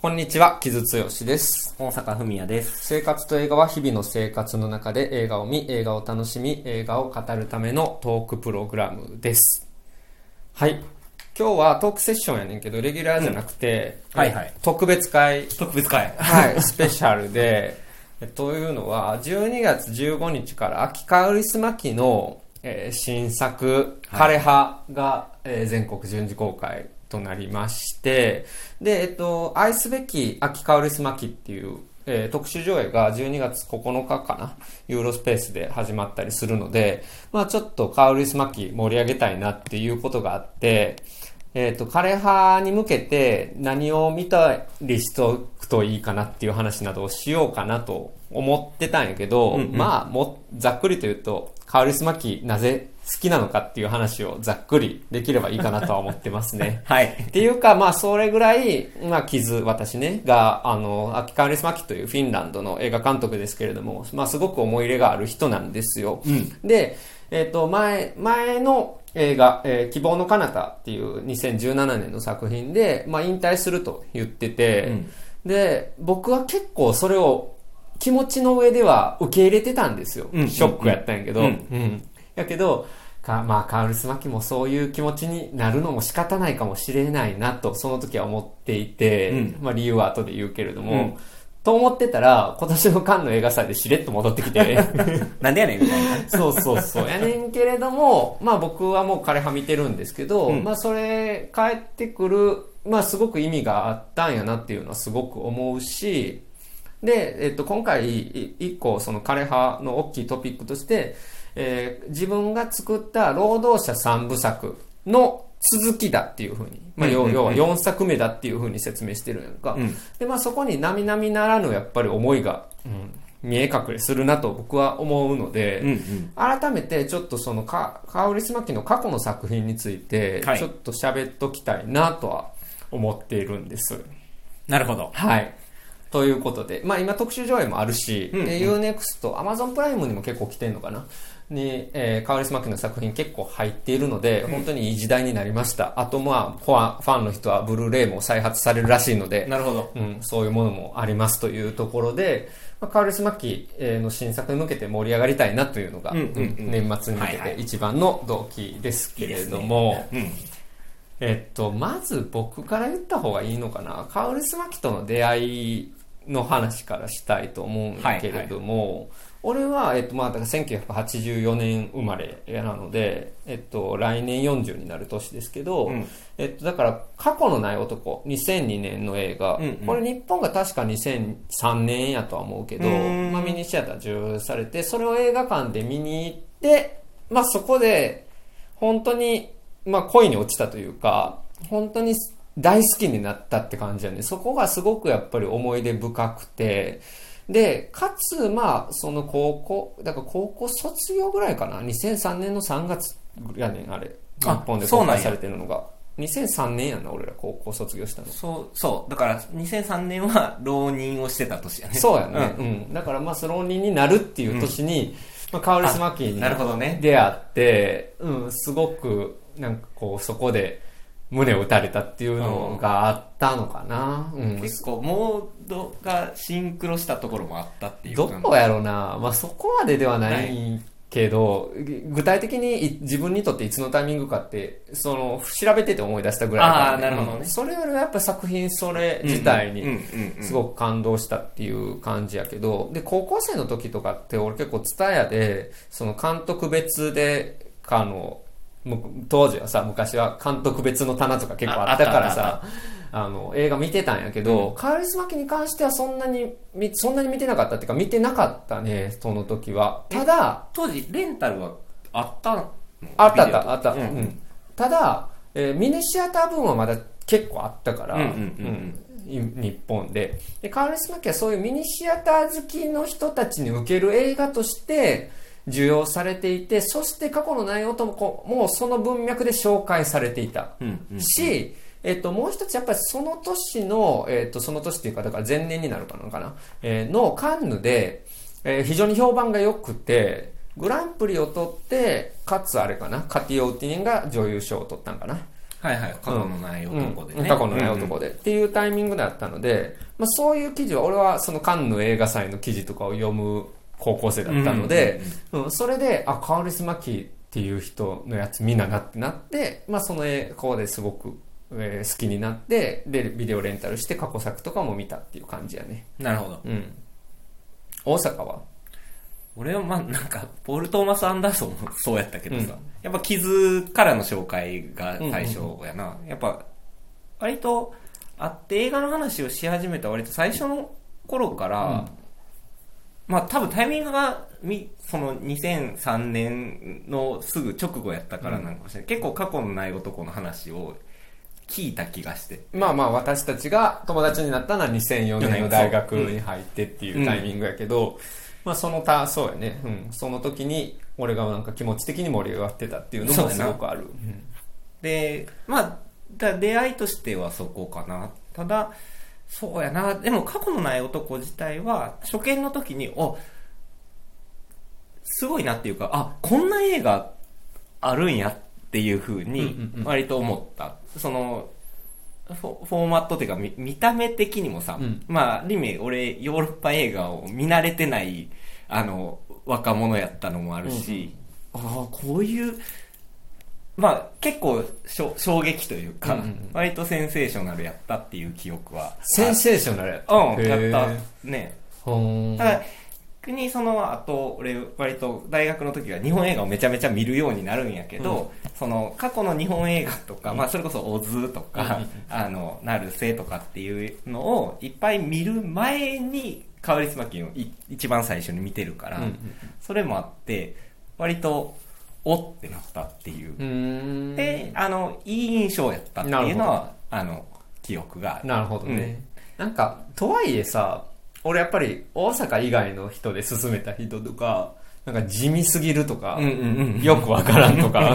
こんにちは、木津剛です。大阪文也です。生活と映画は日々の生活の中で映画を見、映画を楽しみ、映画を語るためのトークプログラムです。はい。今日はトークセッションやねんけど、レギュラーじゃなくて、うんはいはい特別会、特別会。はい、スペシャルで、えというのは、12月15日から秋川ウリスマキの、えー新作、枯葉が、えー全国順次公開となりまして、で、えっと、愛すべき秋川ウリスマキっていう、えー特殊上映が12月9日かな、ユーロスペースで始まったりするので、まあちょっとカウリスマキ盛り上げたいなっていうことがあって、えっ、と、枯葉に向けて何を見たりしとくといいかなっていう話などをしようかなと思ってたんやけど、うんうん。まあ、も、ざっくりと言うと、カウリスマキなぜ好きなのかっていう話をざっくりできればいいかなとは思ってますね。はい。っていうか、まあ、それぐらい、まあ、傷、私ね、が、あの、アキカウリスマキというフィンランドの映画監督ですけれども、まあ、すごく思い入れがある人なんですよ。で、えっ、と、前、前の映画、えー希望の彼方っていう2017年の作品で、まあ、引退すると言ってて、で、僕は結構それを気持ちの上では受け入れてたんですよ。うんショックやったんやけど、うんうん。やけど、かまあ、カウルスマキもそういう気持ちになるのも仕方ないかもしれないなと、その時は思っていて、うんまあ理由は後で言うけれども、うんと思ってたら、今年のカンの映画祭でしれっと戻ってきて、なんでやねんみたいな。そうそうそう。やねんけれども、まあ僕はもう枯葉見てるんですけど、うんまあそれ帰ってくる、まあすごく意味があったんやなっていうのはすごく思うし、で、えっと、今回、い一個、その枯葉の大きいトピックとして、えー自分が作った労働者三部作の続きだっていうふうに、まあ、要は4作目だっていうふうに説明してるんやんか。うんで、まあそこに並々ならぬやっぱり思いが、うん見え隠れするなと僕は思うので、うんうん。改めてちょっとそのかカウリスマキの過去の作品についてはいちょっと喋っときたいなとは思っているんです。なるほど。はい。ということで、まあ今特集上映もあるし、うんうんで UNEXT、Amazon プライムにも結構来てんのかな？に、えー、カウリスマキの作品結構入っているので、本当にいい時代になりました。あとまあ、ファンファンの人はブルーレイも再発されるらしいので、なるほど。うん、そういうものもありますというところで、まあ、カールスマッキーの新作に向けて盛り上がりたいなというのが、うんうんうんうん年末に向けて一番の動機ですけれども、うん。えっと、まず僕から言った方がいいのかな？カールスマキとの出会いの話からしたいと思うんだけれども、俺は、えっと、まあ、だから1984年生まれなので、えっと、来年40になる年ですけど、うん。えっと、だから、過去のない男、2002年の映画、うんうん。これ日本が確か2003年やとは思うけど、まあ、ミニシアター中されて、それを映画館で見に行って、まあ、そこで、本当に、まあ、恋に落ちたというか、本当に大好きになったって感じやね。そこがすごくやっぱり思い出深くて、で、かつ、まあ、その高校、だから高校卒業ぐらいかな。2003年の3月やねん、あれ。日あ本で公開されてるのが。2003年やな、俺ら高校卒業したの。そう、そう。だから、2003年は浪人をしてた年やね。そうやね。うん。だから、まあ、スローニンになるっていう年に、まあ、カウルスマキーになるほどね出会って、うん、すごく、なんかこう、そこで胸を打たれたっていうのがあったのかな。うん。結構、モードがシンクロしたところもあったっていうどこやろうな。まあ、そこまでではないけど、具体的にい自分にとっていつのタイミングかって、その、調べてて思い出したぐらいあーなるほどねうんそれよりはやっぱ作品それ自体にすごく感動したっていう感じやけど、で、高校生の時とかって俺結構ツタヤで、その監督別で、あの、む当時はさ、昔は監督別の棚とか結構あったからさ、あの、映画見てたんやけど、カーリスマキに関してはそんなに、みそんなに見てなかったっていうか、見てなかったね、その時は。ただ、当時、レンタルはあったの？あったあった、あった。うん。うん。ただ、えーミニシアター分はまだ結構あったから、うんうんうんうん。い日本で。で、カールスマキはそういうミニシアター好きの人たちに受ける映画として、受容されていて、そして過去の内容とももうその文脈で紹介されていた。うんうんし、えっと、もう一つやっぱりその年の、えっと、その年っていうか、だから前年になるかなかな、えーのカンヌで、えー非常に評判が良くて、グランプリを取って、かつあれかな、カティオ・ウティニンが女優賞を取ったんかな？はいはい。過去のない男でね。うん過去のない男で、っていうタイミングだったので、まあ、そういう記事は俺はそのカンヌ映画祭の記事とかを読む高校生だったので、うんそれであカオリス・マキっていう人のやつ見ななってなって、まあ、その映画ですごく、えー好きになってでビデオレンタルして過去作とかも見たっていう感じやね。なるほど。うん。大阪は？俺はまあなんか、ポール・トーマス・アンダーソンもそうやったけどさ、うん。やっぱ傷からの紹介が最初やな。やっぱ、割と、会って映画の話をし始めた割と最初の頃から、まあ多分タイミングがみ、その2003年のすぐ直後やったからなんかもしれない。結構過去のない男の話を聞いた気がして。まあまあ私たちが友達になったのは2004年の大学に入ってっていうタイミングやけど、まあそのた、そうやね、うん、その時に俺がなんか気持ち的に盛り上がってたっていうのもすごくある。で、まあ、だ出会いとしてはそこかな。ただ、そうやな。でも過去のない男自体は、初見の時に、お、すごいなっていうか、あ、こんな映画あるんやっていう風うんうんにうん割と思った。その、フォフォーマットっていうか見見た目的にもさ、うんまあ、リメ、俺、ヨーロッパ映画を見慣れてない、あの、若者やったのもあるし、ああ、こういう、まあ、結構衝撃というか、うんうんうん割とセンセーショナルやったっていう記憶は。センセーショナルやった。うん、やった。ね。ほーんただ、逆にその後、俺、割と大学の時は日本映画をめちゃめちゃ見るようになるんやけど、その過去の日本映画とか、まあそれこそオズとか、あの、なるせとかっていうのをいっぱい見る前に、カウリスマキンをい一番最初に見てるから、うんうんそれもあって、割と、おってなったっていう。うで、あの、いい印象やったっていうのは、あの、記憶がある。なるほどね。なんか、とはいえさ、俺やっぱり大阪以外の人で勧めた人とか、なんか地味すぎるとか、うんうんうん。よくわからんとか、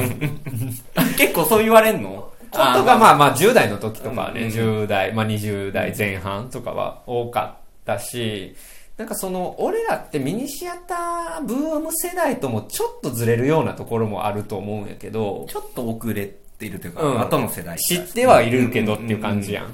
結構そう言われんの？ことがまあまあ10代の時とかはね、うんうん10代、まあ20代前半とかは多かったし、なんかその、俺らってミニシアターブーム世代ともちょっとずれるようなところもあると思うんやけど、ちょっと遅れてるというか、うん後の世代知ってはいるけどっていう感じやん。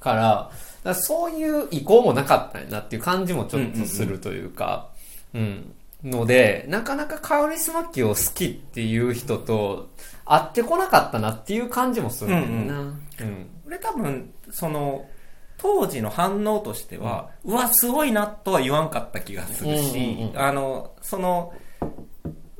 から、だからそういう意向もなかったんやなっていう感じもちょっとするというか、うん。ので、なかなかカオリスマッキを好きっていう人と会ってこなかったなっていう感じもするんだよな。うん。俺多分、その、当時の反応としては、うわ、すごいなとは言わんかった気がするし、うんうんうんあの、その、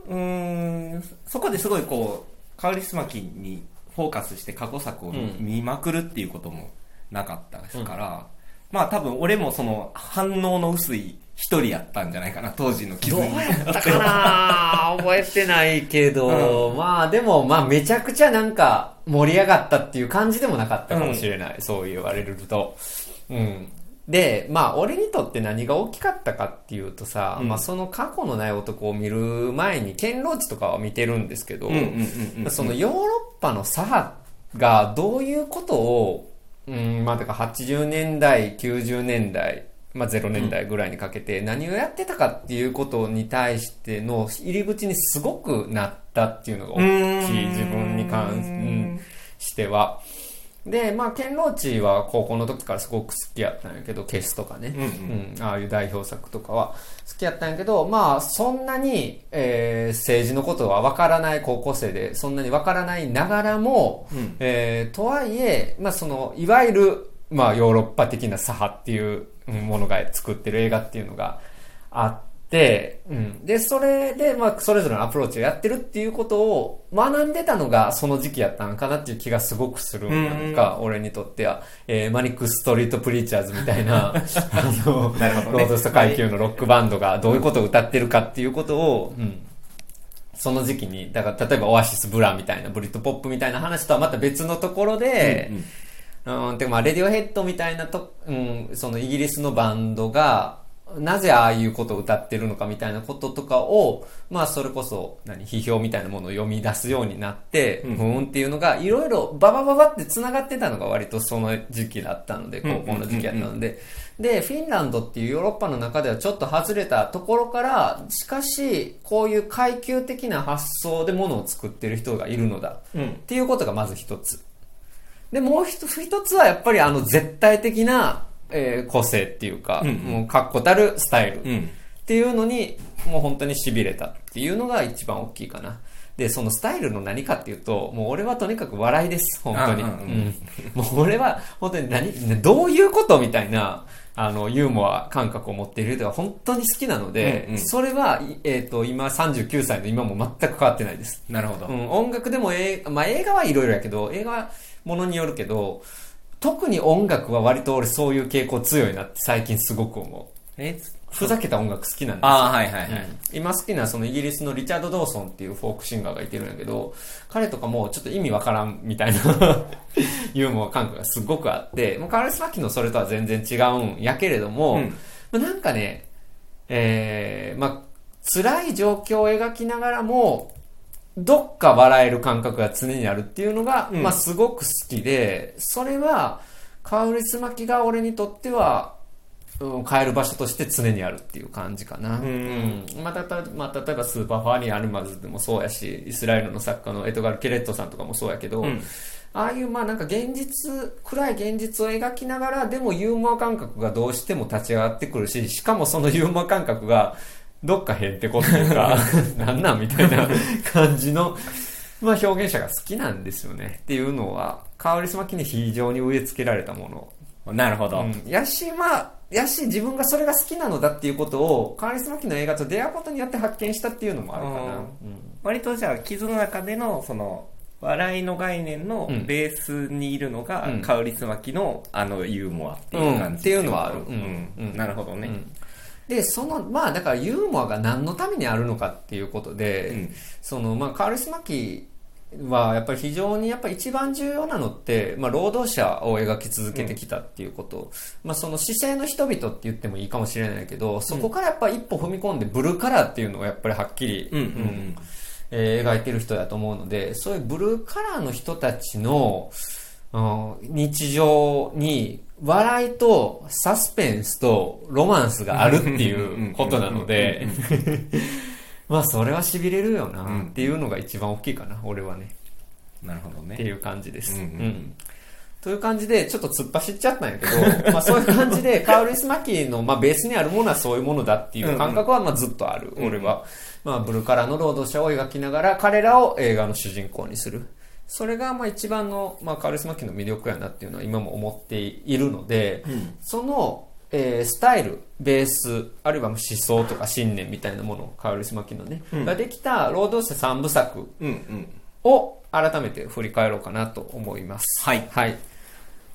うーん、そこですごいこう、カウリスマキにフォーカスして過去作を見,、まくるっていうこともなかったですから、まあ多分俺もその反応の薄い一人やったんじゃないかな、当時の気どう。やったかな？覚えてないけど、まあでも、まあめちゃくちゃなんか盛り上がったっていう感じでもなかったかもしれない。そう言われると。うん。で、まあ俺にとって何が大きかったかっていうとさ、うんまあその過去のない男を見る前に、堅牢地とかは見てるんですけど、うんうんうんうんそのヨーロッパの左派がどういうことを、うん、まあだから80年代、90年代、まあ0年代ぐらいにかけて何をやってたかっていうことに対しての入り口にすごくなったっていうのが大きい自分に関しては。で、まあ、堅牢地は高校の時からすごく好きやったんやけど、ケスとかね。うんうん。うん、ああいう代表作とかは。好きやったんやけど、まあ、そんなに、えー政治のことは分からない高校生で、そんなに分からないながらも、うん。えーとはいえ、まあ、その、いわゆる、まあ、ヨーロッパ的な左派っていううんものが作ってる映画っていうのがあって、うん。で、それで、まあ、それぞれのアプローチをやってるっていうことを学んでたのがその時期やったのかなっていう気がすごくするんやんか、俺にとっては。えーマニックストリートプリーチャーズみたいな、あの、ねロードスト階級のロックバンドがどういうことを歌ってるかっていうことを、うん。その時期に、だから例えばオアシス・ブラーみたいな、ブリットポップみたいな話とはまた別のところで、うんうんうん、てかまあ、レディオヘッドみたいなと、うん、そのイギリスのバンドが、なぜああいうことを歌ってるのかみたいなこととかを、まあそれこそ、何、批評みたいなものを読み出すようになって、うん。ふーんっていうのが、いろいろババババって繋がってたのが割とその時期だったので、高校の時期だったので、で、フィンランドっていうヨーロッパの中ではちょっと外れたところから、しかし、こういう階級的な発想でものを作ってる人がいるのだ。うん。っていうことがまず一つ。で、もう一つはやっぱりあの絶対的な、えー個性っていうか、うんうん。もう確固たるスタイルっうん。ていうのに、もう本当に痺れたっていうのが一番大きいかな。で、そのスタイルの何かっていうと、もう俺はとにかく笑いです、本当に。あうんもう俺は本当に何、どういうことみたいな、あの、ユーモア感覚を持っている人が本当に好きなので、うんうん。それは、いえっ、と、今39歳の今も全く変わってないです。なるほど、うん、音楽でも映画、まあ映画はいろいろやけど、映画はものによるけど、特に音楽は割と俺そういう傾向強いなって最近すごく思う。え？ふざけた音楽好きなんですよ。ああはいはいはい、うん今好きなそのイギリスのリチャード・ドーソンっていうフォークシンガーがいてるんやけど、彼とかもちょっと意味わからんみたいな ユーモア感覚がすごくあって、もうカウリスマキのそれとは全然違うんやけれども、うんまあなんかね、えー、まあ、辛い状況を描きながらも、どっか笑える感覚が常にあるっていうのが、うん。まあすごく好きで、それは、カウリスマキが俺にとっては、うん、帰る場所として常にあるっていう感じかな。うん。うん。まあ、たたまあ、例えばスーパーファーニー・アルマズでもそうやし、イスラエルの作家のエトガル・ケレットさんとかもそうやけど、うん。ああいうまあなんか現実、暗い現実を描きながら、でもユーモア感覚がどうしても立ち上がってくるし、しかもそのユーモア感覚がどっかへんてこっていうか、なんなんみたいな感じの、まあ表現者が好きなんですよね。っていうのは、カオリスマキに非常に植え付けられたもの。なるほど、うん、やし、まあ、やし、自分がそれが好きなのだっていうことを、カーリス・マキの映画と出会うことによって発見したっていうのもあるかな。うんうん。割とじゃあ傷の中でのその笑いの概念のうんベースにいるのが、うん。カウリスマキのあのユーモアっていう感じ、うんっていうのはある。ううん。ん。うん。なるほどね、うんで、その、まあ、だからユーモアが何のためにあるのかっていうことで、うん。その、まあ、カールス・マキはやっぱり非常にやっぱり一番重要なのって、まあ、労働者を描き続けてきたっていうこと、まあ、その姿勢の人々って言ってもいいかもしれないけど、そこからやっぱ一歩踏み込んでブルーカラーっていうのをやっぱりはっきり、うんうんうん。えー描いてる人だと思うので、そういうブルーカラーの人たちの、うん日常に笑いとサスペンスとロマンスがあるっていうことなので、まあそれは痺れるよなっていうのが一番大きいかな、俺はね。なるほどねっていう感じです。うんうんうんという感じで、ちょっと突っ走っちゃったんやけど、まあそういう感じで、カウリス・マキの、まあベースにあるものはそういうものだっていう感覚は、まあずっとある、うんうん俺は。まあブルーカラーの労働者を描きながら、彼らを映画の主人公にする。それが、まあ一番の、まあカウリス・マキの魅力やなっていうのは今も思っているので、うんその、えースタイル、ベース、あるいは思想とか信念みたいなもの、カウリス・マキのね、うんができた労働者三部作を改めて振り返ろうかなと思います。はいはい。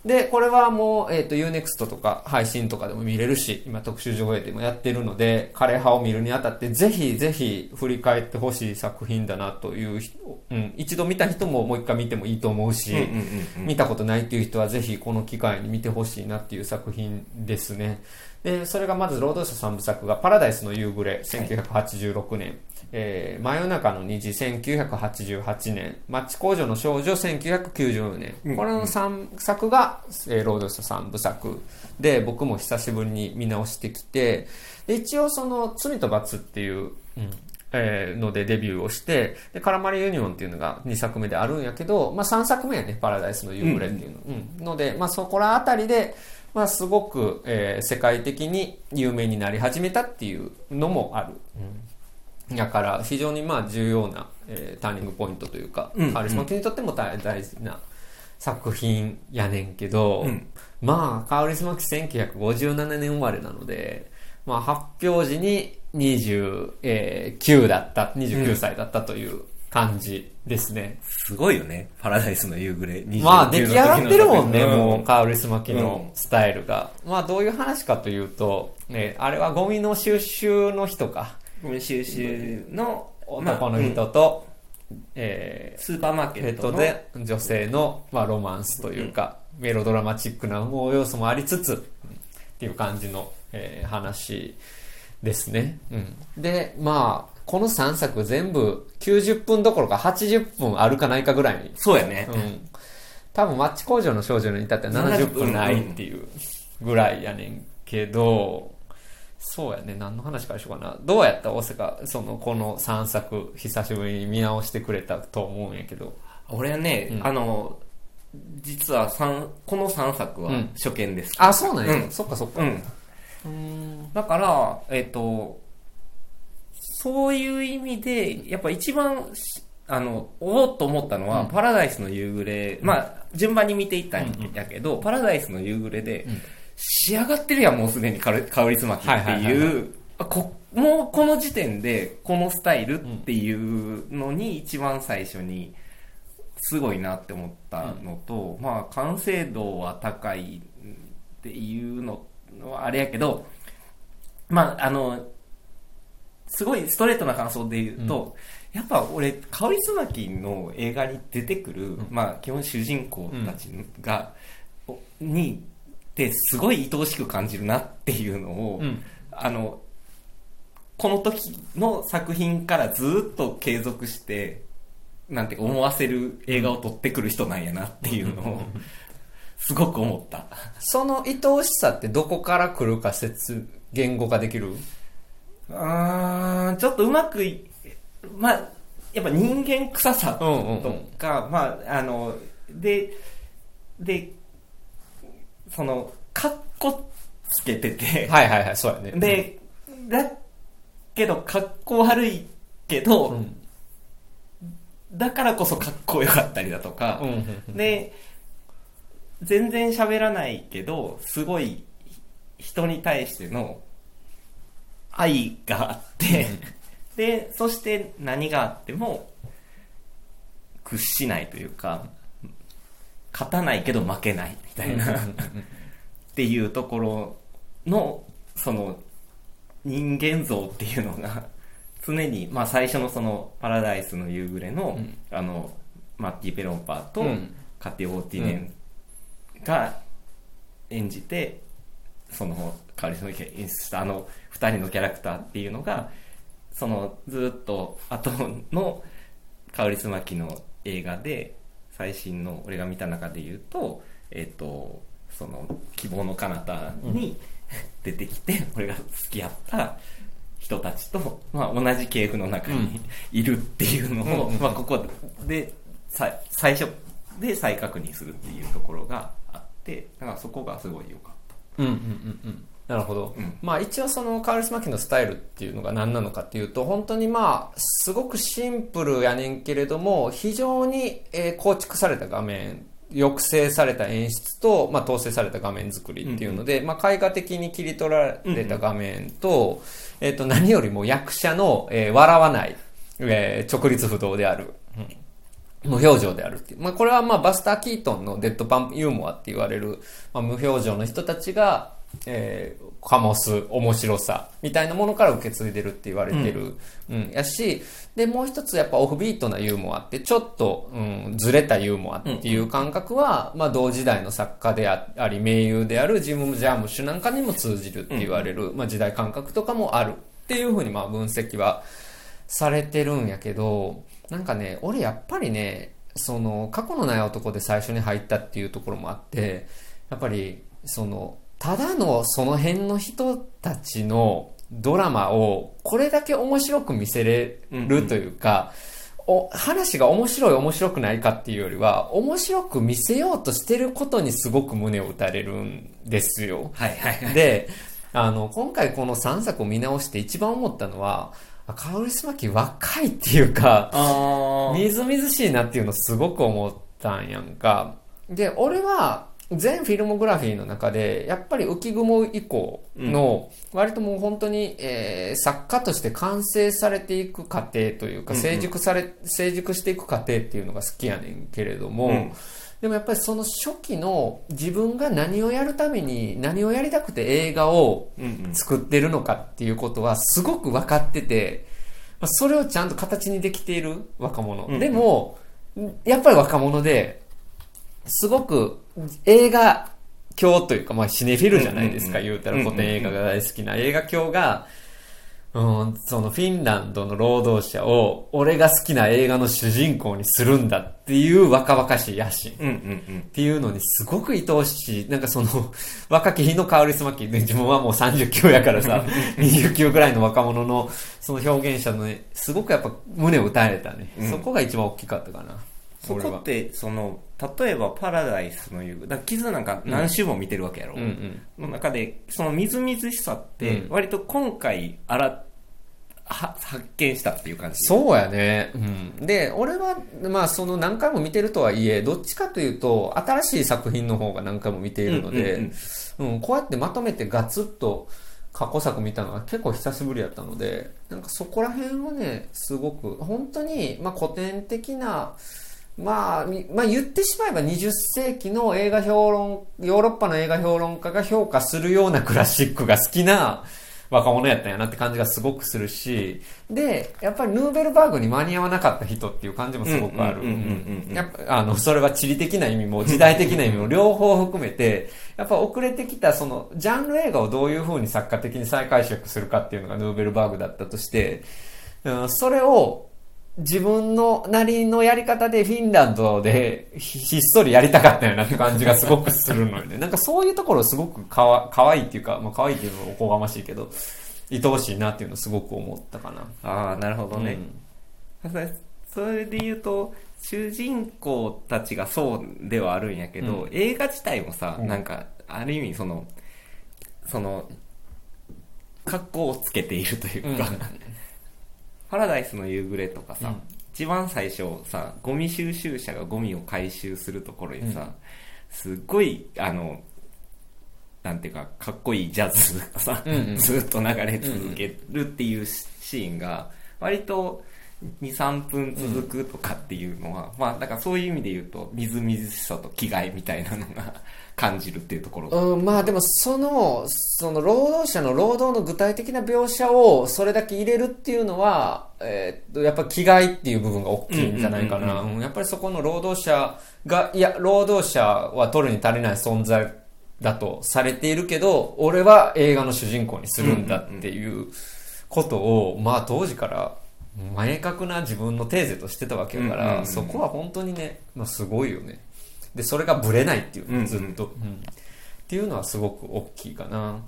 で、これはもう、えっ、と、Unext とか配信とかでも見れるし、今特集上映でもやってるので、枯葉を見るにあたって、ぜひぜひ振り返ってほしい作品だなという人、うん、一度見た人ももう一回見てもいいと思うし、うんうんうん見たことないっていう人はぜひこの機会に見てほしいなっていう作品ですね。で、それがまず労働者三部作がパラダイスの夕暮れ、1986年、えー真夜中の虹、1988年、マッチ工場の少女、1990年。うんこれの3作が、えー労働者三部作で、僕も久しぶりに見直してきて、で一応その、罪と罰っていう、えーのでデビューをして、で、カラマリユニオンっていうのが2作目であるんやけど、まあ3作目やね、パラダイスの夕暮れっていうの。うんので、まあそこらあたりで、まあすごく、えー世界的に有名になり始めたっていうのもある。だから非常にまあ重要な、えーターニングポイントというか、うんカリスマキにとっても大大事な作品やねんけど、うんまあ、カウリスマキ1957年生まれなので、まあ発表時に29だった、29歳だったという感じですね。すごいよねパラダイスの夕暮れ29まあ出来上がってるもんね、もうカウリスマキのスタイルが。まあどういう話かというと、ね、あれはゴミの収集の人か。うん収集の男のまあ人と、えスーパーマーケットで女性の、まあ、ロマンスというか、メロドラマチックなもう要素もありつつ、っていう感じの、えー話ですね。うん。で、まあ、この3作全部90分どころか80分あるかないかぐらいに。そうやね。うん。多分、マッチ工場の少女に至っては70分ないっていうぐらいやねんけど、そうやね。何の話からしようかな。どうやった大阪、その、この3作、久しぶりに見直してくれたと思うんやけど。俺はね、うんあの、実は三この3作はうん初見です。あ、そうなんや。うんそっかそっか。うん。うん。だから、えっ、と、そういう意味で、やっぱ一番し、あの、おおっと思ったのは、うんパラダイスの夕暮れ、まあ、順番に見ていったんやけど、パラダイスの夕暮れで、うん仕上がってるやん、もうすでに香り香りつまきってはいう、あこもうこの時点で、このスタイルっていうのに一番最初に、すごいなって思ったのと、まあ、完成度は高いっていうのはあれやけど、まあ、あの、すごいストレートな感想で言うと、やっぱ俺、香りつまきの映画に出てくる、まあ、基本主人公たちが、おに、ってすごい愛おしく感じるなっていうのを、うん。あの、この時の作品からずっと継続して、なんて思わせる映画を撮ってくる人なんやなっていうのを、すごく思った。その愛おしさってどこから来るか説、言語化できる？うーん、ちょっとうまくい、まあ、やっぱ人間臭さとうんうんうんか、まあ、あの、で、で、その、かっこつけてて、はいはいはい、そうやね。で、だけど、かっこ悪いけど、うん。だからこそかっこよかったりだとかう、んうん。で、全然喋らないけど、すごい人に対しての愛があって、で、そして何があっても屈しないというか、勝たないけど負けないみたいな、っていうところの、その人間像っていうのが常に、まあ最初のそのパラダイスの夕暮れの、うん。あの、マッティ・ペロンパーとうん。カティ・オーティネンが演じて、その、カリスマ演出したあの二人のキャラクターっていうのが、そのずっと後の香りつまきの映画で最新の俺が見た中で言うとえっ、とその希望の彼方に 出てきて、俺が好きやった人たちと、まあ、同じ系譜の中にいるっていうのを、まあ、ここでさ最初で再確認するっていうところがあってだからそこがすごい良かっうんうんうんうん。なるほど。うんまあ一応そのカールスマキのスタイルっていうのが何なのかっていうと、本当にまあ、すごくシンプルやねんけれども、非常に、えー構築された画面、抑制された演出と、まあ、統制された画面作りっていうので、まあ、絵画的に切り取られた画面と、えっ、と、何よりも役者の、えー笑わない、えー直立不動である。無表情であるっていう。まあ、これはまあ、バスター・キートンのデッドパンユーモアって言われる、まあ、無表情の人たちが、えー、醸す面白さみたいなものから受け継いでるって言われてる。うん、やし、で、もう一つやっぱオフビートなユーモアって、ちょっと、うん、ずれたユーモアっていう感覚は、まあ、同時代の作家であり、名優であるジム・ジャームッシュなんかにも通じるって言われる、まあ、時代感覚とかもあるっていうふうに、まあ、分析はされてるんやけど、なんかね、俺やっぱりね、その、過去のない男で最初に入ったっていうところもあって、やっぱり、その、ただのその辺の人たちのドラマをこれだけ面白く見せれるというか、お話が面白い面白くないかっていうよりは、面白く見せようとしてることにすごく胸を打たれるんですよ。たはいはいはいで、あの、今回この3作を見直して一番思ったのは、あカオリスマキ若いっていうか、みずみずしいなっていうのすごく思ったんやんか。で、俺は、全フィルモグラフィーの中で、やっぱり浮雲以降の、割ともう本当に、えー作家として完成されていく過程というか、成熟され、成熟していく過程っていうのが好きやねんけれども、うん。でもやっぱりその初期の自分が何をやるために、何をやりたくて映画を作ってるのかっていうことはすごく分かってて、まあそれをちゃんと形にできている若者。うん。でも、やっぱり若者で、すごく映画教というか、まあシネフィルじゃないですか、言うたら古典映画が大好きな映画教が、うん、そのフィンランドの労働者を俺が好きな映画の主人公にするんだっていう若々しい野心。っていうのにすごく愛おしい。なんかその、若き日のカウリスマキで自分はもう39やからさ、29くらいの若者のその表現者のね、すごくやっぱ胸を打たれたね。うんそこが一番大きかったかな。そこってその例えばパラダイスの遊具だからキズなんか何週も見てるわけやろ、うんうん。の中でそのみずみずしさってうん割と今回あらは発見したっていう感じそうやね。うん。で、俺は、まあその何回も見てるとはいえ、どっちかというと、新しい作品の方が何回も見ているので、うんうんこうやってまとめてガツッと過去作見たのは結構久しぶりやったので、なんかそこら辺はね、すごく、本当に、まあ古典的な、まあ、みまあ言ってしまえば20世紀の映画評論、ヨーロッパの映画評論家が評価するようなクラシックが好きな若者やったんやなって感じがすごくするし、で、やっぱりヌーベルバーグに間に合わなかった人っていう感じもすごくある。やっぱ、あの、それは地理的な意味も時代的な意味も両方含めて、やっぱ遅れてきたその、ジャンル映画をどういう風に作家的に再解釈するかっていうのがヌーベルバーグだったとして、うん、それを自分のなりのやり方でフィンランドでひひっそりやりたかったよなって感じがすごくするのよね。なんかそういうところすごくかわかわいいっていうか、まあ可愛いっていうのもおこがましいけど、愛おしいなっていうのをすごく思ったかな。ああなるほどね、うん。それそれで言うと主人公たちがそうではあるんやけど、うん。映画自体もさ、うん。なんかある意味そのその格好をつけているというか、パラダイスの夕暮れとかさ、うん。一番最初さゴミ収集車がゴミを回収するところにさ、うん。すっごいあのなんていうかかっこいいジャズがさ、うんうん。ずっと流れ続けるっていうシーンが割と23分続くとかっていうのは、まあだからそういう意味で言うとみずみずしさと気概みたいなのが感じるっていうところうん、まあでもその、その労働者の労働の具体的な描写をそれだけ入れるっていうのは、えーっと、やっぱ気概っていう部分が大きいんじゃないかな。うんやっぱりそこの労働者が、いや、労働者は取るに足りない存在だとされているけど、俺は映画の主人公にするんだっていうことを、まあ当時から、明確な自分のテーゼとしてたわけだから、そこは本当にね、まあ、すごいよね。で、それがブレないっていうずっと。うん。っていうのはすごく大きいかな。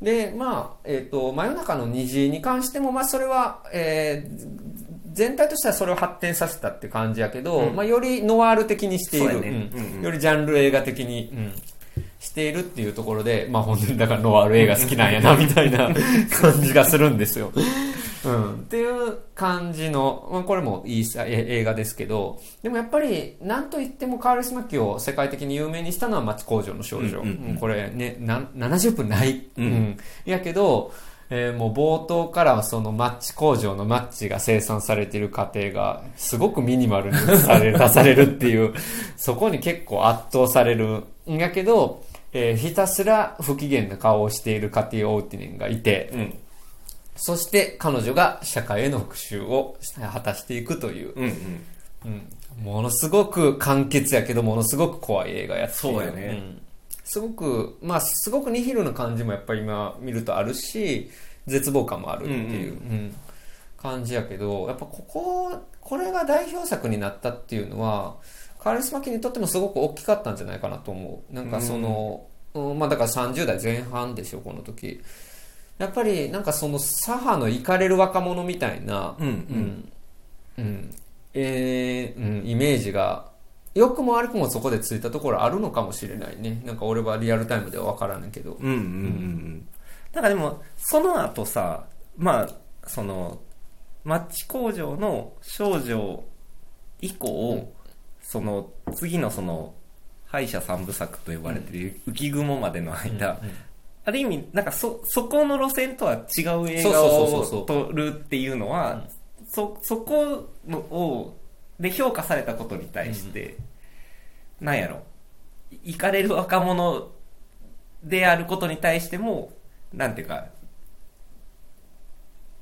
で、まあ、えっ、と、真夜中の虹に関しても、まあ、それは、えー全体としてはそれを発展させたって感じやけど、うん。まあ、よりノワール的にしている、ね。うん。よりジャンル映画的に、うん。しているっていうところで、まあ本当にだからノワール映画好きなんやな、みたいな 感じがするんですよ。うん。っていう感じの、まあこれもいいさえ映画ですけど、でもやっぱり、なんといってもカールス・マッキを世界的に有名にしたのは町工場の少女。うんうんうんうんこれね、な70分ない？うんやけど、えーもう冒頭からそのマッチ工場のマッチが生産されている過程がすごくミニマルにされる出されるっていう、そこに結構圧倒されるんやけど、えーひたすら不機嫌な顔をしているカティ・オーティネンがいて、うんそして彼女が社会への復讐を果たしていくという、うんうん。うん、ものすごく簡潔やけどものすごく怖い映画やっていうそうやね。ん。すごくまあすごくニヒルな感じもやっぱり今見るとあるし絶望感もあるっていう、うん感じやけどやっぱこここれが代表作になったっていうのはカールス・マキにとってもすごく大きかったんじゃないかなと思う。なんかその、うん。まあだから30代前半でしょこの時やっぱりなんかその左派のイかれる若者みたいな、うんうん。うん、うん、えーうん、イメージが、良くも悪くもそこでついたところあるのかもしれないね。なんか俺はリアルタイムでは分からんけど。うんうんうんうん。だからでもその後さまあそのマッチ工場の少女以降、その次のその敗者三部作と呼ばれてる浮雲までの間、ある意味なんかそそこの路線とは違う映画を撮るっていうのはそそこのをで評価されたことに対して、なんやろ。行かれる若者であることに対してもなんていうかい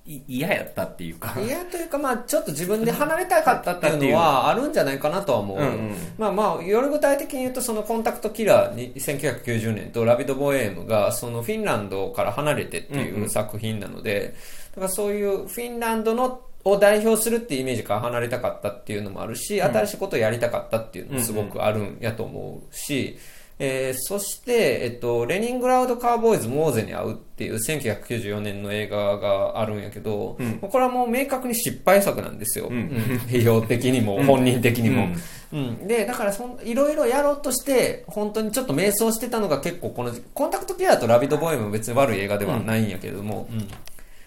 嫌やったっていうか。嫌というか、まあちょっと自分で離れたかったっていうのはあるんじゃないかなとは思う。うんうんまあまあ、より具体的に言うと、そのコンタクトキラーに1990年とラビド・ボエームがそのフィンランドから離れてってうんいううん作品なので、だからそういうフィンランドのを代表するっていうイメージから離れたかったっていうのもあるし、新しいことをやりたかったっていうのもすごくあるんやと思うし、えーそして、えっと、レニングラウド・カーボーイズ・モーゼに会うっていう1994年の映画があるんやけど、うん。これはもう明確に失敗作なんですよ。うん。的にも、本人的にも。うん。うん、で、だからそん、いろいろやろうとして、本当にちょっと迷走してたのが結構この、コンタクトキラーとラビットボーイも別に悪い映画ではないんやけれども、うん。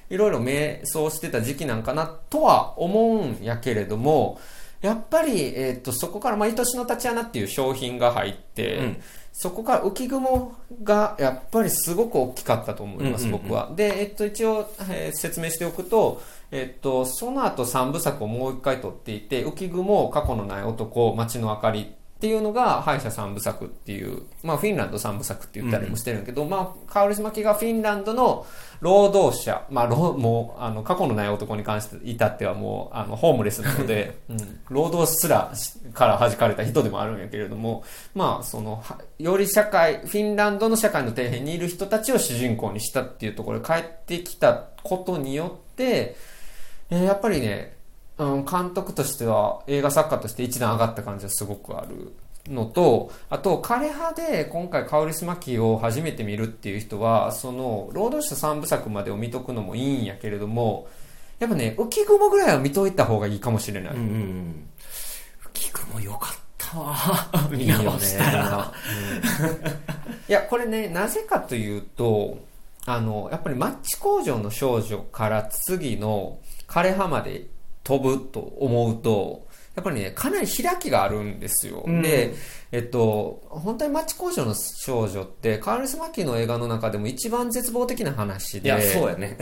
いろいろ迷走してた時期なんかなとは思うんやけれども、やっぱり、えっ、と、そこから、まあ、愛しの立ち穴っていう商品が入って、うんそこから浮雲がやっぱりすごく大きかったと思います、うんうんうん僕は。で、えっと、一応、えー説明しておくと、えっと、その後三部作をもう一回撮っていて、浮雲、過去のない男、街の明かりっていうのが敗者三部作っていう、まあフィンランド三部作って言ったりもしてるんやけど、まあ、カオリスマキがフィンランドの労働者、まあ、労もう、あの、過去のない男に関して至ってはもう、あの、ホームレスなので、うん、労働すらしから弾かれた人でもあるんやけれども、まあ、その、はより社会、フィンランドの社会の底辺にいる人たちを主人公にしたっていうところで帰ってきたことによって、えーやっぱりね、うん、監督としては映画作家として一段上がった感じはすごくあるのと、あと、枯葉で今回カオリスマキを初めて見るっていう人は、その、労働者三部作までを見とくのもいいんやけれども、やっぱね、浮雲ぐらいは見といた方がいいかもしれない。うんうんうん。吹くもよかったわ。見直したら。いや、これね、なぜかというと、あの、やっぱりマッチ工場の少女から次の枯葉まで飛ぶと思うと、やっぱりね、かなり開きがあるんですよ。うんで、えっと、本当にマッチ工場の少女って、カールス・マッキーの映画の中でも一番絶望的な話で。いや、そうやね。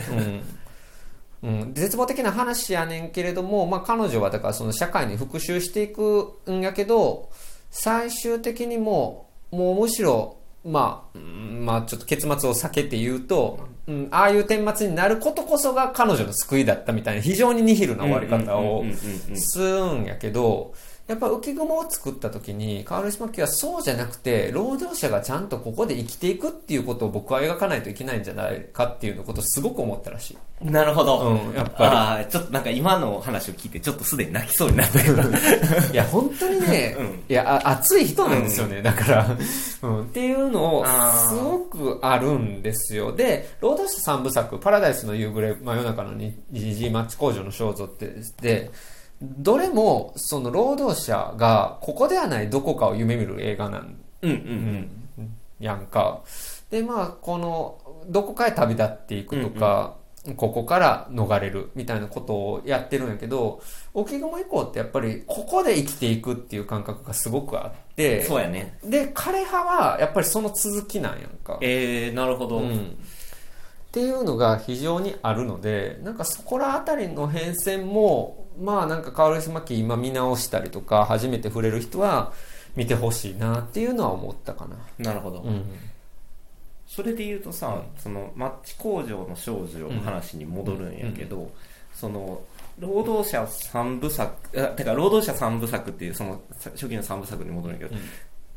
うん、うん、絶望的な話やねんけれども、まあ、彼女はだからその社会に復讐していくんやけど最終的にもうもうむしろまあ、まあちょっと結末を避けて言うと、うん、ああいう顛末になることこそが彼女の救いだったみたいな非常にニヒルな終わり方をするんやけど、やっぱ浮雲を作った時に、カール・スマッキーはそうじゃなくて、労働者がちゃんとここで生きていくっていうことを僕は描かないといけないんじゃないかっていうのことをすごく思ったらしい。なるほど。うんやっぱりああ、ちょっとなんか今の話を聞いて、ちょっとすでに泣きそうになったけど。いや、本当にね、うんいや、あ熱い人なんですよね、だから、うん。っていうのを、すごくあるんですよ。で、労働者三部作、パラダイスの夕暮れ、真夜中の虹マッチ工場の肖像って、で、どれも、その労働者が、ここではないどこかを夢見る映画なんうんうんやんか。で、まあ、この、どこかへ旅立っていくとか、ここから逃れるみたいなことをやってるんやけど、沖雲以降ってやっぱり、ここで生きていくっていう感覚がすごくあって、そうやね。で、枯葉はやっぱりその続きなんやんか。えー、なるほど。うん。っていうのが非常にあるので、なんかそこらあたりの変遷も、まあなんかカールスマキ今見直したりとか、初めて触れる人は見てほしいなっていうのは思ったかな。なるほど。うん。それで言うとさ、そのマッチ工場の少女の話に戻るんやけど、その労働者三部作あてか労働者三部作っていうその初期の三部作に戻るんやけど、うん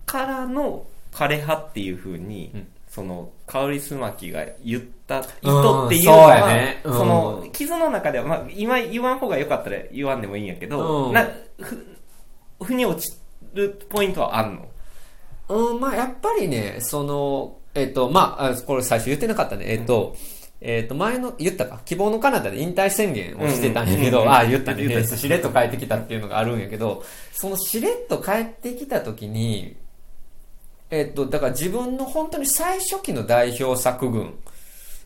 からの枯葉っていうふうに、うんその香りすまきが言った意図うんっていうのは、そうやね。うん。その傷の中では、まあ、今言わん方がよかったら言わんでもいいんやけど、うん。なふ腑に落ちるポイントはあんの？うん、まあ、やっぱりね、その、えっ、と、まああ、これ最初言ってなかったね。えっ、と、えっ、と、前の、言ったか、希望のカナダで引退宣言をしてたんやけど、うん。うんああ、言ったね。言ったえー しれっと帰ってきたっていうのがあるんやけど、そのしれっと帰ってきた時に、えっ、と、だから自分の本当に最初期の代表作群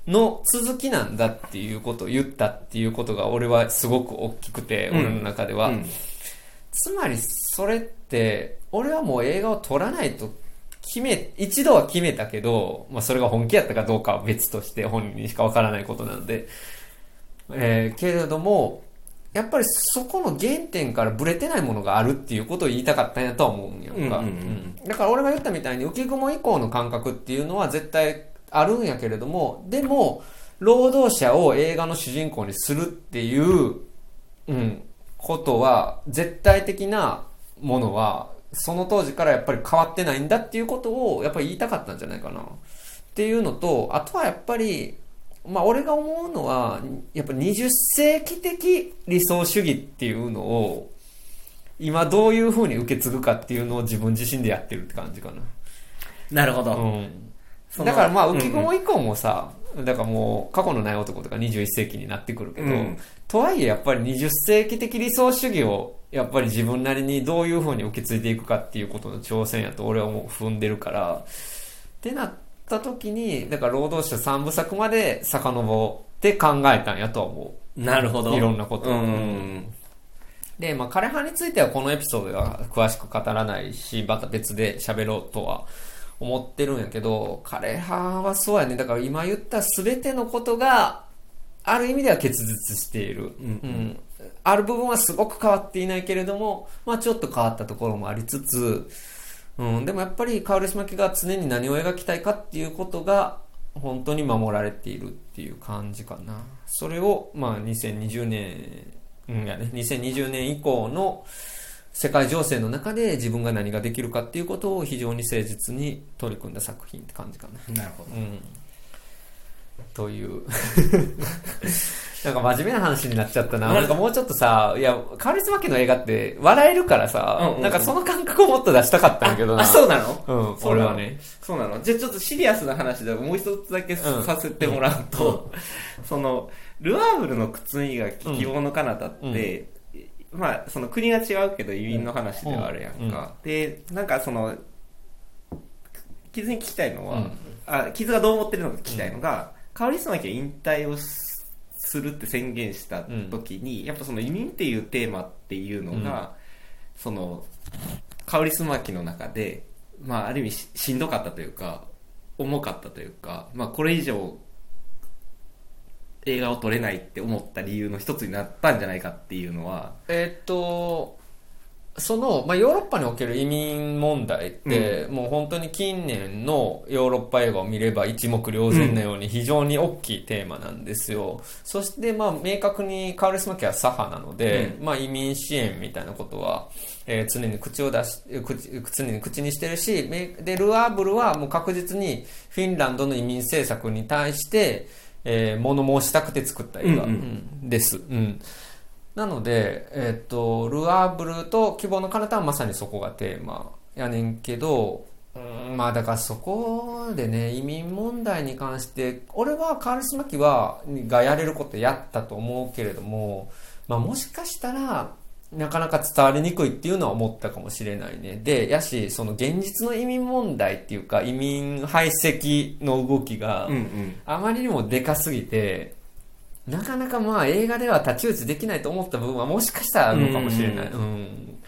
の続きなんだっていうことを言ったっていうことが俺はすごく大きくて、うん。俺の中では。うん。つまりそれって俺はもう映画を撮らないと決め一度は決めたけど、まあ、それが本気やったかどうかは別として本人にしかわからないことなので、えーけれどもやっぱりそこの原点からブレてないものがあるっていうことを言いたかったんやとは思うんやんか、うんうんうん。うん。だから俺が言ったみたいに浮雲以降の感覚っていうのは絶対あるんやけれどもでも労働者を映画の主人公にするっていう、うん、ことは、絶対的なものは、その当時からやっぱり変わってないんだっていうことを、やっぱり言いたかったんじゃないかな。っていうのと、あとはやっぱり、まあ俺が思うのは、やっぱ20世紀的理想主義っていうのを、今どういう風に受け継ぐかっていうのを自分自身でやってるって感じかな。なるほど。うん。だからまあ、うん浮雲以降もさ、だからもう、過去のない男とか21世紀になってくるけど、うんとはいえやっぱり20世紀的理想主義を、やっぱり自分なりにどういう風に受け継いでいくかっていうことの挑戦やと俺はもう踏んでるから、ってなった時に、だから労働者3部作まで遡って考えたんやとは思なるほど。いろんなことをうん。う。で、まあ、枯葉についてはこのエピソードでは詳しく語らないし、また別で喋ろうとは思ってるんやけど、枯葉はそうやね。だから今言った全てのことが、ある意味では結実している。うんある部分はすごく変わっていないけれども、まあちょっと変わったところもありつつ、うん、でもやっぱりカウルスマキが常に何を描きたいかっていうことが、本当に守られているっていう感じかな。それを、まあ2020年、うんやね、2020年以降の世界情勢の中で自分が何ができるかっていうことを非常に誠実に取り組んだ作品って感じかな。なるほど。うん。という。なんか真面目な話になっちゃったな。なんかもうちょっとさ、いや、カリスマ家の映画って笑えるからさ、うんうんうんなんかその感覚をもっと出したかったんやけどな。あ、そうなの？うん、そうなの？俺はね。そうなの？じゃあちょっとシリアスな話でもう一つだけうんさせてもらうと、その、ルアーブルの靴磨き、希望の彼方って、まあ、その国が違うけど移民の話ではあるやんか。で、なんかその、傷に聞きたいのは、うんあ、傷がどう思ってるのか聞きたいのが、カオリスマキが引退をすするって宣言した時に、やっぱその移民っていうテーマっていうのが、その、カオリスマキの中で、まあ、ある意味ししんどかったというか、重かったというか、まあ、これ以上、映画を撮れないって思った理由の一つになったんじゃないかっていうのは、えーっと、その、まあ、ヨーロッパにおける移民問題って、もう本当に近年のヨーロッパ映画を見れば一目瞭然のように非常に大きいテーマなんですよ。そして、まあ、明確にカウレスマキは左派なので、まあ、移民支援みたいなことは、えー常に口を出し、口、常に口にしてるし、めで、ルアーブルはもう確実にフィンランドの移民政策に対して、えー物申したくて作った映画、うんうんうんです。うん。なので、えっと、ルアーブルと希望の彼方はまさにそこがテーマやねんけど、うんまあだからそこでね、移民問題に関して、俺はカールスマキは、がやれることやったと思うけれども、まあもしかしたら、なかなか伝わりにくいっていうのは思ったかもしれないね。で、やし、その現実の移民問題っていうか、移民排斥の動きが。あまりにもでかすぎて、なかなかまあ映画では太刀打ちできないと思った部分はもしかしたらあるのかもしれない。ううん。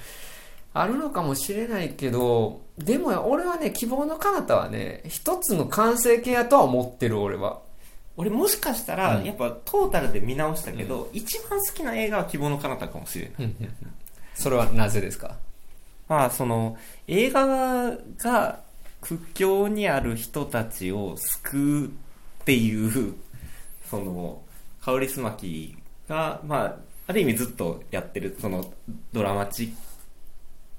あるのかもしれないけど、でも俺はね、希望の彼方はね、一つの完成形やとは思ってる俺は。俺もしかしたら、うんやっぱトータルで見直したけど、一番好きな映画は希望の彼方かもしれない。それはなぜですか？まあ、その、映画が苦境にある人たちを救うっていう、その、カオリスマキが、まあ、ある意味ずっとやってる、その、ドラマチッ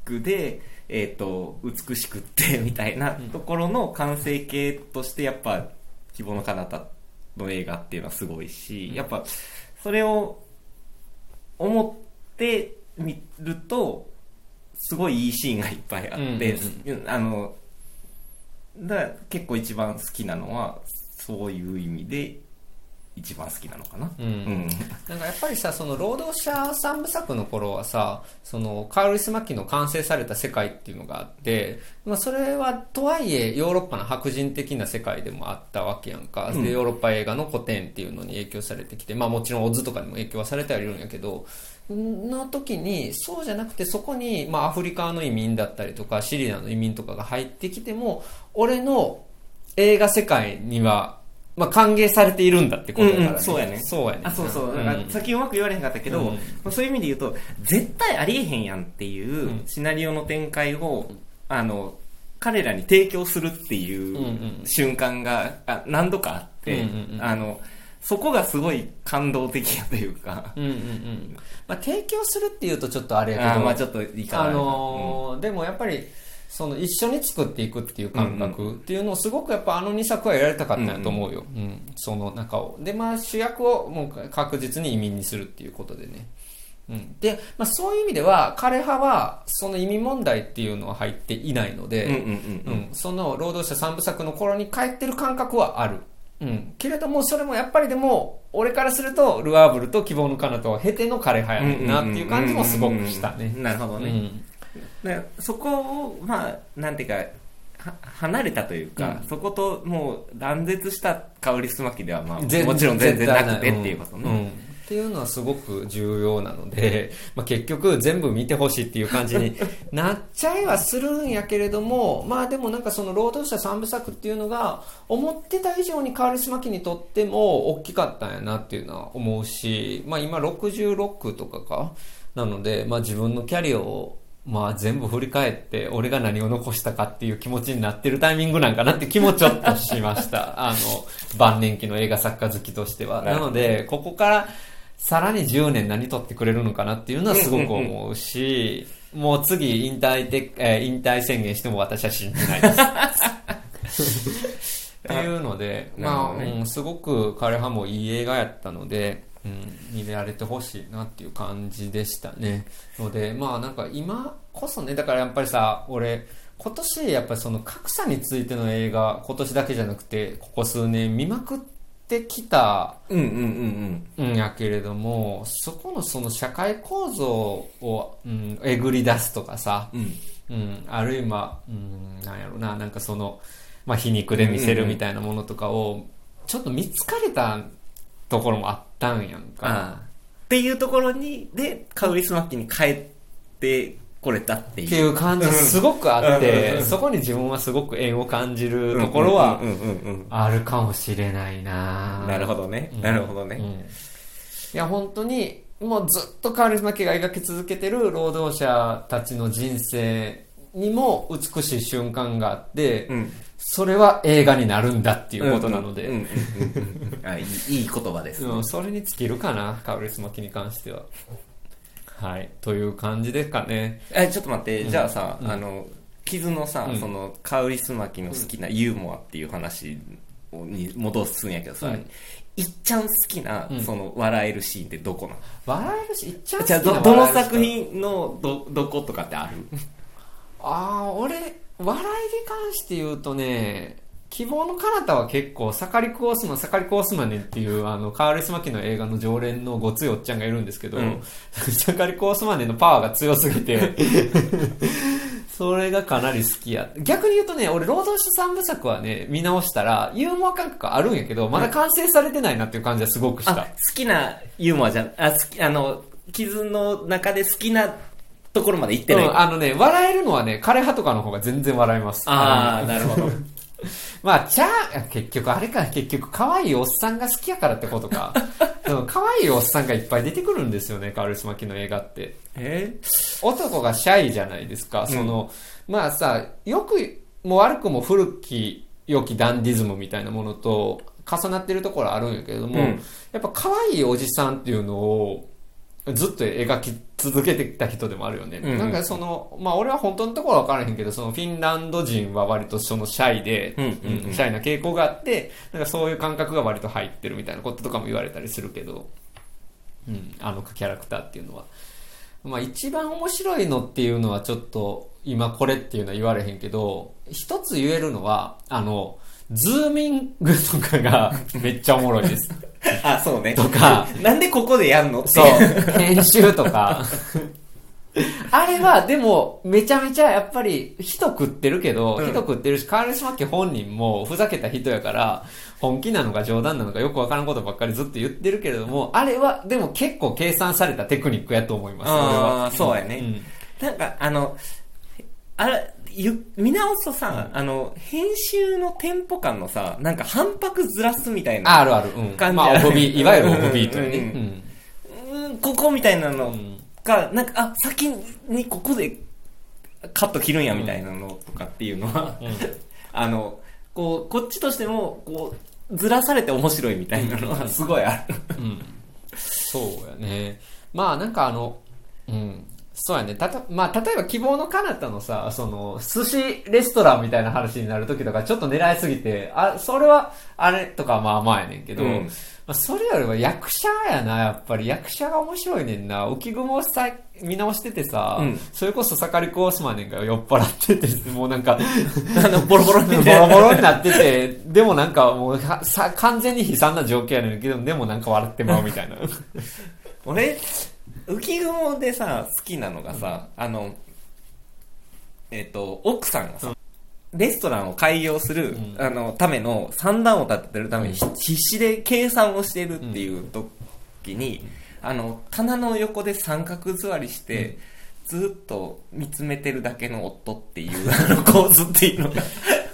クで、えっ、と、美しくって、みたいなところの完成形として、やっぱ、希望の彼方の映画っていうのはすごいし、やっぱ、それを思ってみると、すごいいいシーンがいっぱいあって、うんあの、だ結構一番好きなのは、そういう意味で一番好きなのかな。うんうん。なんかやっぱりさ、その労働者三部作の頃はさ、そのカール・スマッキの完成された世界っていうのがあって、まあそれはとはいえヨーロッパの白人的な世界でもあったわけやんか。うんで、ヨーロッパ映画の古典っていうのに影響されてきて、まあもちろんオズとかにも影響はされてはいるんやけど、の時に、そうじゃなくてそこに、まあアフリカの移民だったりとか、シリアの移民とかが入ってきても、俺の映画世界には、まあ歓迎されているんだってことだからね。うんうんそうやねそうやね。あ、そうそう。んなんか先うまく言われへんかったけど、うんまあそういう意味で言うと、絶対ありえへんやんっていううんシナリオの展開を、あの、彼らに提供するっていうんううん瞬間があ何度かあって、うんうんうんあの、そこがすごい感動的やというか。うんうんうん。まあ、提供するっていうとちょっとあれやけど、あーまあちょっといいかな。あのーでもやっぱり、その一緒に作っていくっていう感覚っていうのをすごくやっぱあの2作はやられたかったんやと思うよ。うん、その中を。で、まあ主役をもう確実に移民にするっていうことでね。うん、で、まあそういう意味では、枯葉はその移民問題っていうのは入っていないので、うんうんうんうんうん、その労働者三部作の頃に帰ってる感覚はある。うん。けれども、それもやっぱりでも、俺からすると、ルアーブルと希望の彼方を経ての枯葉やねんなっていう感じもすごくしたね。なるほどね。うんでそこを、まあ、なんていうか、は離れたというか、うん。そこともう断絶した香りすまきでは、まあ、ぜもちろん全然なくてっていうことね。んん。っていうのはすごく重要なので、まあ、結局全部見てほしいっていう感じになっちゃいはするんやけれども、まあでもなんかその労働者三部作っていうのが思ってた以上にカールスマキにとっても大きかったんやなっていうのは思うし、まあ今66とかかなので、まあ自分のキャリアをまあ全部振り返って俺が何を残したかっていう気持ちになってるタイミングなんかなって気もちょっとしました。あの、晩年期の映画作家好きとしては。なので、ここからさらに10年何撮ってくれるのかなっていうのはすごく思うし、もう次引退で、えー引退宣言しても私は信じないです。っていうので、まあ、うん、すごく彼はもいい映画やったので、うん、見られてほしいなっていう感じでしたね。ので、まあなんか今こそね、だからやっぱりさ、俺、今年やっぱりその格差についての映画、今年だけじゃなくて、ここ数年見まくってきたうんうんうんんやけれども、そこのその社会構造を、うん、えぐり出すとかさ、うん。うん。うん、あるいは、うん、なんやろな、なんかその、まあ、皮肉で見せるみたいなものとかを、ちょっと見つかれたところもあったんやんか。っていうところに、で、カウリスマッキに帰ってこれたっていう。っていう感じすごくあってう、んそこに自分はすごく縁を感じるところはあるかもしれないな。なるほどね。うん。なるほどね。うん。いや、本当に、もうずっとカールスマキが描き続けてる労働者たちの人生にも美しい瞬間があって、うん。それは映画になるんだっていうことなので、いい言葉です。うんそれに尽きるかな、カールスマキに関しては。はい。という感じですかね。え、ちょっと待って、うん。じゃあさ、うん。あの、傷のさ、うん。その、カウリスマキの好きなユーモアっていう話をに戻すんやけどさ、うん。いっちゃん好きな、うん。その、笑えるシーンってどこなの？笑えるし、いっちゃんじゃあ、ど、どの作品の、ど、どことかってある？ああ、俺、笑いに関して言うとね、希望の彼方は結構、サカリクオスマン、サカリクオスマネっていう、あの、カールスマキの映画の常連のごついおっちゃんがいるんですけど、うん。サカリクオスマネのパワーが強すぎて、それがかなり好きや。逆に言うとね、俺、労働者三部作はね、見直したら、ユーモア感覚あるんやけど、まだ完成されてないなっていう感じはすごくした。あ、好きなユーモアじゃん、あ、好き、あの、傷の中で好きなところまで行ってない。うん、あのね、笑えるのはね、枯葉とかの方が全然笑えます。あー、なるほど。まあ、チャー、結局あれか、結局可愛いおっさんが好きやからってことか。可愛いおっさんがいっぱい出てくるんですよね、カールスマキの映画って。え？男がシャイじゃないですか。その、まあさ、よくも悪くも古き良きダンディズムみたいなものと重なってるところあるんやけれども、うんやっぱ可愛いおじさんっていうのをずっと描き続けてきた人でもあるよね。うんうんなんかその、まあ俺は本当のところは分からへんけど、そのフィンランド人は割とそのシャイで、うんうんうんシャイな傾向があって、なんかそういう感覚が割と入ってるみたいなこととかも言われたりするけど、うん、あのキャラクターっていうのは。まあ一番面白いのっていうのはちょっと今これっていうのは言われへんけど、一つ言えるのは、あの、ズーミングとかがめっちゃおもろいです。あ、そうね。とか、なんでここでやんの？ってそう、編集とか。あれは、でも、めちゃめちゃやっぱり、人食ってるけど、うん人食ってるし、カールスマッケ本人もふざけた人やから、本気なのか冗談なのかよくわからんことばっかりずっと言ってるけれども、あれは、でも結構計算されたテクニックやと思います、俺あはあ、。そうやね。うんなんか、あの、あれ、ゆ見直すとさ、あの、編集のテンポ感のさ、なんか反拍ずらすみたいな。あるある。うん。まあ、感じあるオフビー、いわゆるオフビートにね。うんここみたいなのうんが、なんか、あ、先にここでカット切るんやみたいなのとかっていうのは、うん あの、こう、こっちとしても、こう、ずらされて面白いみたいなのはすごいある。うん。そうやね。まあなんかあの、うん。そうやね。たと、まあ、例えば希望の彼方のさ、その、寿司レストランみたいな話になるときとか、ちょっと狙いすぎて、あ、それは、あれとかまあまあやねんけど、うんまあ、それよりは役者やな、やっぱり。役者が面白いねんな。浮雲をさ見直しててさ、うんそれこそ盛りコースマんが酔っ払ってて、もうなんか、あの、ボロボロに ボロボロになってて、でもなんかもうはさ、完全に悲惨な状況やねんけど、でもなんか笑ってまうみたいな。俺、浮雲でさ、好きなのがさ、あの、えっ、と、奥さんがさ、レストランを開業する、うん。あの、ための、算段を立ててるために、ひ必死で計算をしてるっていう時に、あの、棚の横で三角座りして、ずっと見つめてるだけの夫っていう、あの構図っていうのが、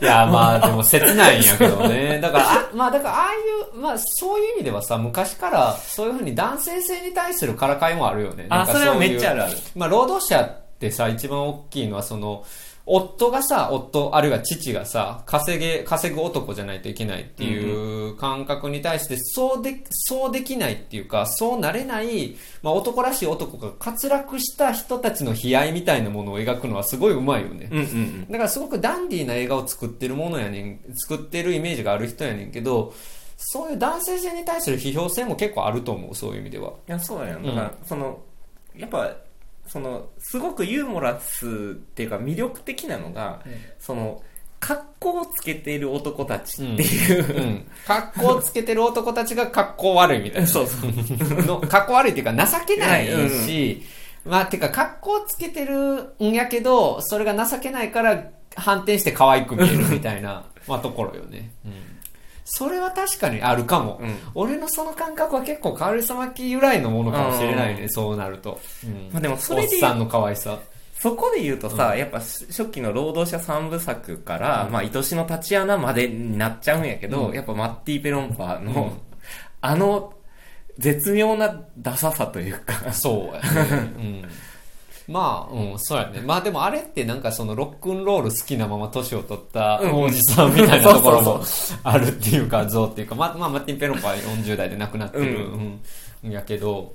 いや、まあでも切ないんやけどね。だから、あまあだからああいう、まあそういう意味ではさ、昔からそういうふうに男性性に対するからかいもあるよね。あそれはめっちゃあるあるまあ労働者ってさ、一番大きいのはその、夫がさ、夫、あるいは父がさ、稼げ、稼ぐ男じゃないといけないっていう感覚に対して、そうで、そうできないっていうか、そうなれない、まあ男らしい男が滑落した人たちの悲哀みたいなものを描くのはすごい上手いよね。うんうんうん。だからすごくダンディーな映画を作ってるものやねん、作ってるイメージがある人やねんけど、そういう男性性に対する批評性も結構あると思う、そういう意味では。いや、そうやん。だから、その、やっぱ、その、すごくユーモラスっていうか魅力的なのが、その、格好をつけている男たちっていう、うん。格好つけてる男たちが格好悪いみたいな。そうそう。の格好悪いっていうか情けないはいし、まあ、てか格好つけてるんやけど、それが情けないから反転して可愛く見えるみたいな、まあ、ところよね。うん。それは確かにあるかも。うん俺のその感覚は結構カールサマキ由来のものかもしれないね、そうなると。うんまあでもそれでおっさんの可愛さ。そこで言うとさ、やっぱ初期の労働者三部作から、まあ、愛しのタチアナまでになっちゃうんやけど、うんやっぱマッティ・ペロンパーの、うんあの、絶妙なダサさというか、そうやね。うん。まあ、うん、そうやね。まあでもあれってなんかそのロックンロール好きなまま年を取ったうん。おじさんみたいなところそもあるっていうか、像っていうか、まあ、まあ、マッティン・ペロンパは40代で亡くなってる、ううん、やけど、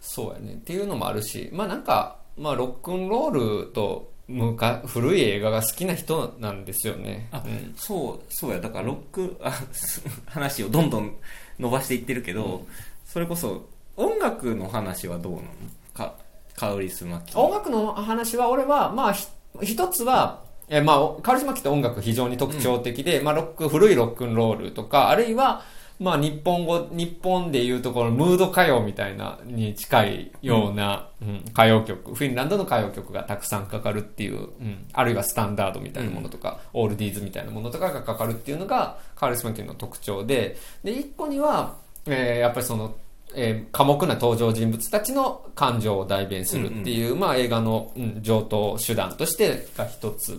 そうやね。っていうのもあるし、まあなんか、まあロックンロールと昔古い映画が好きな人なんですよね。あうん。そう、そうや、だからロック、あ、話をどんどん伸ばしていってるけど、それこそ、音楽の話はどうなの？か、カウリスマキ。音楽の話は俺は、まあ、ひ一つは、えまあ、カルシマキって音楽非常に特徴的で、まあ、ロック、古いロックンロールとか、あるいは、まあ、日本語、日本でいうところ、ムード歌謡みたいな、に近いような、うん歌謡曲、フィンランドの歌謡曲がたくさんかかるっていう、うんあるいはスタンダードみたいなものとか、オールディーズみたいなものとかがかかるっていうのが、カールスマキの特徴で、で、一個には、えーやっぱりその、えー寡黙な登場人物たちの感情を代弁するっていう、まあ映画の、うん、上等手段としてが一つっ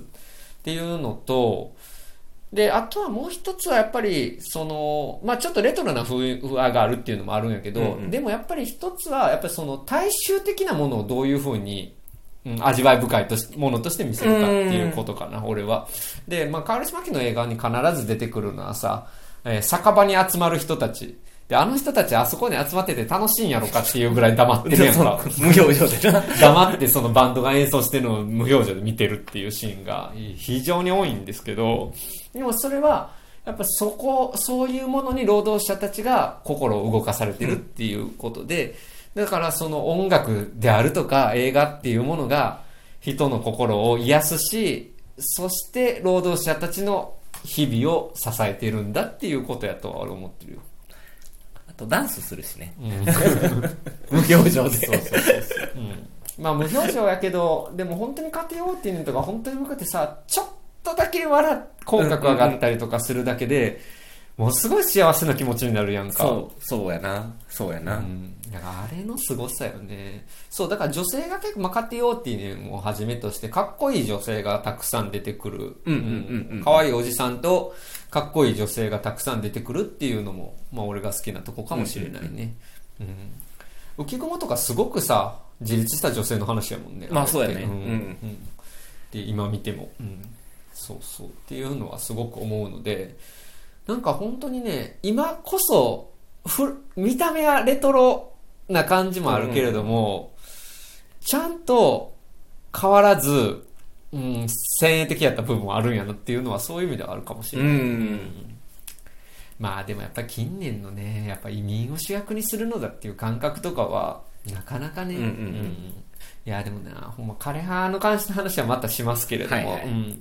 ていうのと、で、あとはもう一つはやっぱり、その、まあちょっとレトロな風合があるっていうのもあるんやけど、うんうんでもやっぱり一つは、やっぱりその大衆的なものをどういう風に、うん、味わい深いとしものとして見せるかっていうことかな、俺は。で、まあ、カールスマキの映画に必ず出てくるのはさ、えー酒場に集まる人たち。で、あの人たちあそこに集まってて楽しいんやろかっていうぐらい黙ってるやんか。無表情でな。黙ってそのバンドが演奏してるのを無表情で見てるっていうシーンが非常に多いんですけど、でもそれは、やっぱそこ、そういうものに労働者たちが心を動かされてるっていうことで、だからその音楽であるとか映画っていうものが人の心を癒すし、そして労働者たちの日々を支えてるんだっていうことやとは俺思ってるよ。あとダンスするしね。うん無表情で。そうそうそうそう。うん。まあ無表情やけど、でも本当に家庭用っていうのとか本当に向かってさ、ちょっとだけ笑っ、口角上がったりとかするだけで、もうすごい幸せな気持ちになるやんか。そう、そうやな。そうやな。うん。だからあれの凄さよね。そう、だから女性が結構、まあ、カティオーティをはじめとして、かっこいい女性がたくさん出てくる。うんうんうんうん可愛いおじさんと、かっこいい女性がたくさん出てくるっていうのも、まあ俺が好きなとこかもしれないね。うん。浮雲とかすごくさ、自立した女性の話やもんね。まあそうやねうん。うんうんで、今見ても。うん。そうそう。っていうのはすごく思うので、なんか本当にね、今こそ、ふ、見た目はレトロな感じもあるけれども、ちゃんと変わらず、うん、先鋭的やった部分はあるんやなっていうのはそういう意味ではあるかもしれない。うん。まあでもやっぱり近年のね、やっぱ移民を主役にするのだっていう感覚とかは、なかなかね、うんうんうん。いやでもな、ほんま枯葉の関しての話はまたしますけれども、はいはい。うん。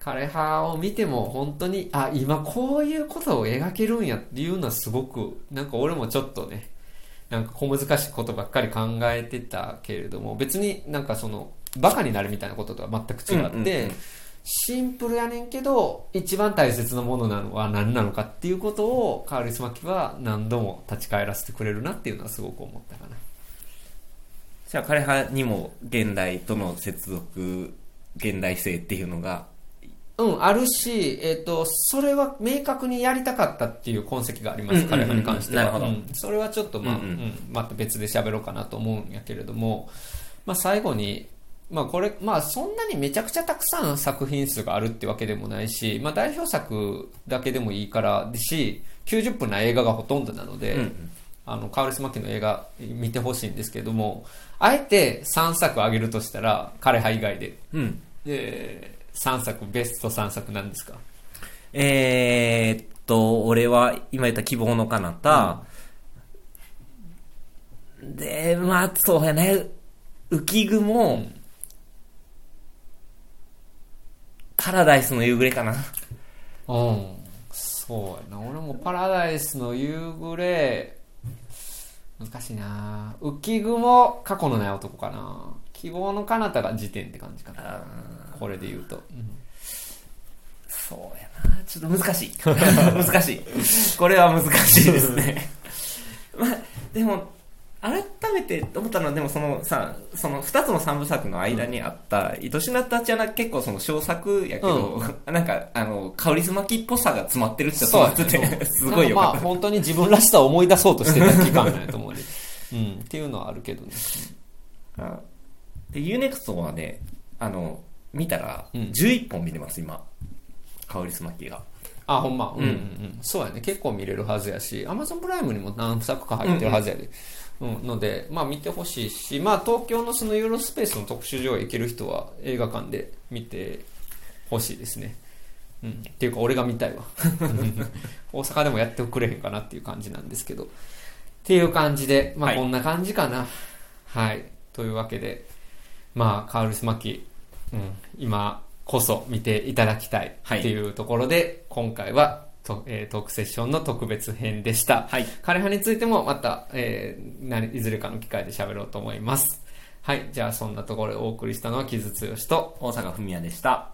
枯葉を見ても本当に、あ、今こういうことを描けるんやっていうのはすごく、なんか俺もちょっとね、なんか小難しいことばっかり考えてたけれども、別になんかその、バカになるみたいなこととは全く違って、うんうんうん。シンプルやねんけど、一番大切なものなのは何なのかっていうことを、カーリスマキは何度も立ち返らせてくれるなっていうのはすごく思ったかな。じゃあ、枯葉にも現代との接続、現代性っていうのが、うん、あるし、えっ、と、それは明確にやりたかったっていう痕跡があります、彼らに関しては。なるほど。うんそれはちょっと、まあ、ううんん。うんまた別で喋ろうかなと思うんやけれども、まあ最後に、まあこれ、まあそんなにめちゃくちゃたくさん作品数があるってわけでもないし、まあ代表作だけでもいいからですし、90分な映画がほとんどなので、うんうん。あの、カールスマキの映画見てほしいんですけれども、あえて3作あげるとしたら、彼派以外で、うん。で、3作、ベスト3作なんですか？えーっと、俺は今言った希望の彼方、で、まあ、そうやね、浮雲、パラダイスの夕暮れかな。うん。そうやな。俺もパラダイスの夕暮れ、難しいな浮雲、過去のない男かな。希望の彼方が時点って感じかな。これで言うと。そうやな。ちょっと難しい。難しい。これは難しいですね。まあ、でも、改めて思ったのは、でもそのさ、その二つの三部作の間にあった、愛しなったちゃな結構その小作やけど、なんか、あの、香りすまきっぽさが詰まってるって詰まってて、すごいよまあかっ本当に自分らしさを思い出そうとしてた期間なんやと思うね。うん。っていうのはあるけどね。た。で、UNEXT はね、あの、見たら、うん11本見れます、今。香りすまきが。あ、ほんま。うんうんうん。そうやね。結構見れるはずやし、アマゾンプライムにも何作か入ってるはずやで。うん、ので、まあ見てほしいし、まあ東京のそのユーロスペースの特集上映行ける人は映画館で見てほしいですね。うん。っていうか俺が見たいわ。大阪でもやってくれへんかなっていう感じなんですけど。っていう感じで、まあはいこんな感じかな。はい。というわけで、まあカールスマキ、うん、今こそ見ていただきたいはいっていうところで、今回はと、えートークセッションの特別編でした。はい。枯葉についてもまた、えー何いずれかの機会で喋ろうと思います。はい。じゃあそんなところでお送りしたのは木津剛と、大阪文也でした。